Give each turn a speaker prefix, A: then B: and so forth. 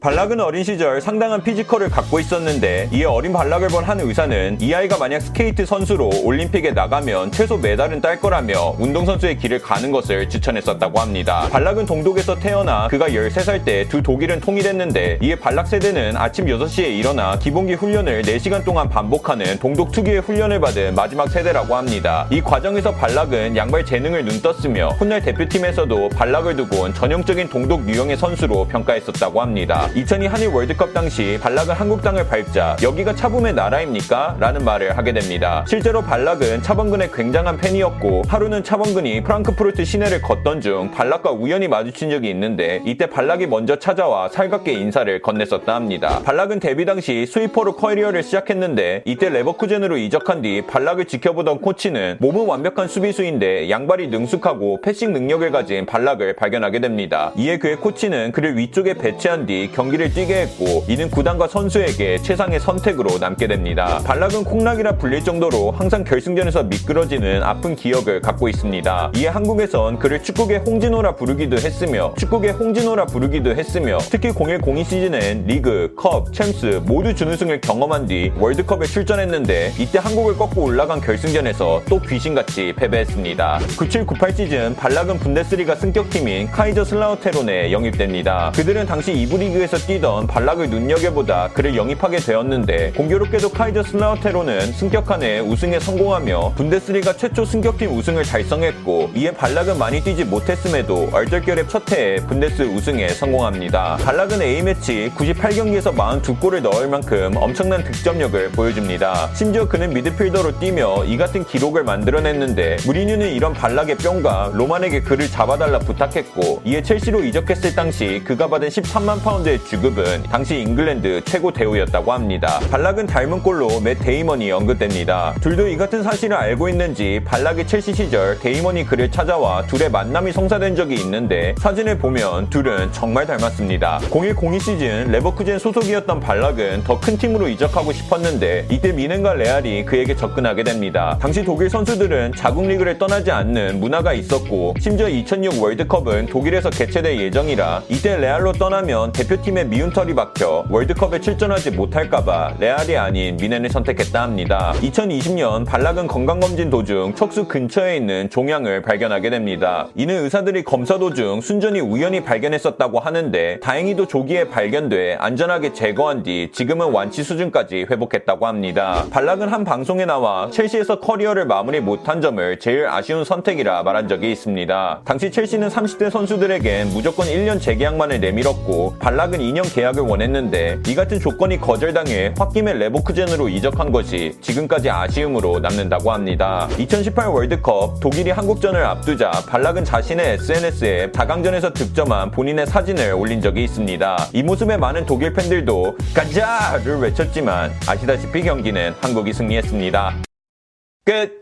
A: 발락은 어린 시절 상당한 피지컬을 갖고 있었는데 이에 어린 발락을 본 한 의사는 이 아이가 만약 스케이트 선수로 올림픽에 나가면 최소 메달은 딸 거라며 운동선수의 길을 가는 것을 추천했었다고 합니다. 발락은 동독에서 태어나 그가 13살 때 두 독일은 통일했는데 이에 발락 세대는 아침 6시에 일어나 기본기 훈련을 4시간 동안 반복하는 동독 특유의 훈련을 받은 마지막 세대라고 합니다. 이 과정에서 발락은 양발 재능을 눈떴으며 훗날 대표팀에서도 발락을 두고 온 전형적인 동독 유형의 선수로 평가했었다고 합니다. 2002 한일 월드컵 당시 발락은 한국 땅을 밟자 여기가 차붐의 나라입니까? 라는 말을 하게 됩니다. 실제로 발락은 차범근의 굉장한 팬이었고 하루는 차범근이 프랑크푸르트 시내를 걷던 중 발락과 우연히 마주친 적이 있는데 이때 발락이 먼저 찾아와 살갑게 인사를 건넸었다 합니다. 발락은 데뷔 당시 스위퍼로 커리어를 시작했는데 이때 레버쿠젠으로 이적한 뒤 발락을 지켜보던 코치는 몸은 완벽한 수비수인데 양발이 능숙하고 패싱 능력을 가진 발락을 발견하게 됩니다. 이에 그의 코치는 그를 위쪽에 배치한 뒤 경기를 뛰게 했고 이는 구단과 선수에게 최상의 선택으로 남게 됩니다. 발락은 콩락이라 불릴 정도로 항상 결승전에서 미끄러지는 아픈 기억을 갖고 있습니다. 이에 한국에선 그를 축구계 홍진호라 부르기도 했으며 축구계 홍진호라 부르기도 했으며 특히 0102 시즌엔 리그, 컵, 챔스 모두 준우승을 경험한 뒤 월드컵에 출전했는데 이때 한국을 꺾고 올라간 결승전에서 또 귀신같이 패배했습니다. 97-98 시즌 발락은 분데스리가 승격팀인 카이저슬라우테른에 영입됩니다. 그들은 당시 2부 리그 에서 뛰던 발락을 눈여겨보다 그를 영입하게 되었는데 공교롭게도 카이저슬라우테른은 승격한 해 우승에 성공하며 분데스리가 최초 승격팀 우승을 달성했고 이에 발락은 많이 뛰지 못했음에도 얼떨결에 첫 해에 분데스 우승에 성공합니다. 발락은 A매치 98경기에서 42골을 넣을 만큼 엄청난 득점력을 보여줍니다. 심지어 그는 미드필더로 뛰며 이 같은 기록을 만들어냈는데 무리뉴는 이런 발락에 뿅 가 로만에게 그를 잡아달라 부탁했고 이에 첼시로 이적했을 당시 그가 받은 13만 파운드의 주급은 당시 잉글랜드 최고 대우였다고 합니다. 발락은 닮은 꼴로 맷 데이먼이 언급됩니다. 둘도 이 같은 사실을 알고 있는지 발락의 첼시 시절 데이먼이 그를 찾아와 둘의 만남이 성사된 적이 있는데 사진을 보면 둘은 정말 닮았습니다. 0102 시즌 레버쿠젠 소속이었던 발락은 더 큰 팀으로 이적하고 싶었는데 이때 뮌헨과 레알이 그에게 접근하게 됩니다. 당시 독일 선수들은 자국 리그를 떠나지 않는 문화가 있었고 심지어 2006 월드컵은 독일에서 개최될 예정이라 이때 레알로 떠나면 대표팀 에 미운 털이 박혀 월드컵에 출전하지 못할까봐 레알이 아닌 뮌헨을 선택했다 합니다. 2020년 발락은 건강검진 도중 척수 근처에 있는 종양을 발견하게 됩니다. 이는 의사들이 검사 도중 순전히 우연히 발견했었다고 하는데 다행히도 조기에 발견돼 안전하게 제거한 뒤 지금은 완치 수준까지 회복했다고 합니다. 발락은 한 방송에 나와 첼시에서 커리어를 마무리 못한 점을 제일 아쉬운 선택이라 말한 적이 있습니다. 당시 첼시는 30대 선수들에겐 무조건 1년 재계약만을 내밀었고 발락 은 2년 계약을 원했는데 이 같은 조건이 거절당해 홧김에 레보크젠으로 이적한 것이 지금까지 아쉬움으로 남는다고 합니다. 2018 월드컵 독일이 한국전을 앞두자 발락은 자신의 SNS에 4강전에서 득점한 본인의 사진을 올린 적이 있습니다. 이 모습에 많은 독일 팬들도 가자를 외쳤지만 아시다시피 경기는 한국이 승리했습니다. 끝!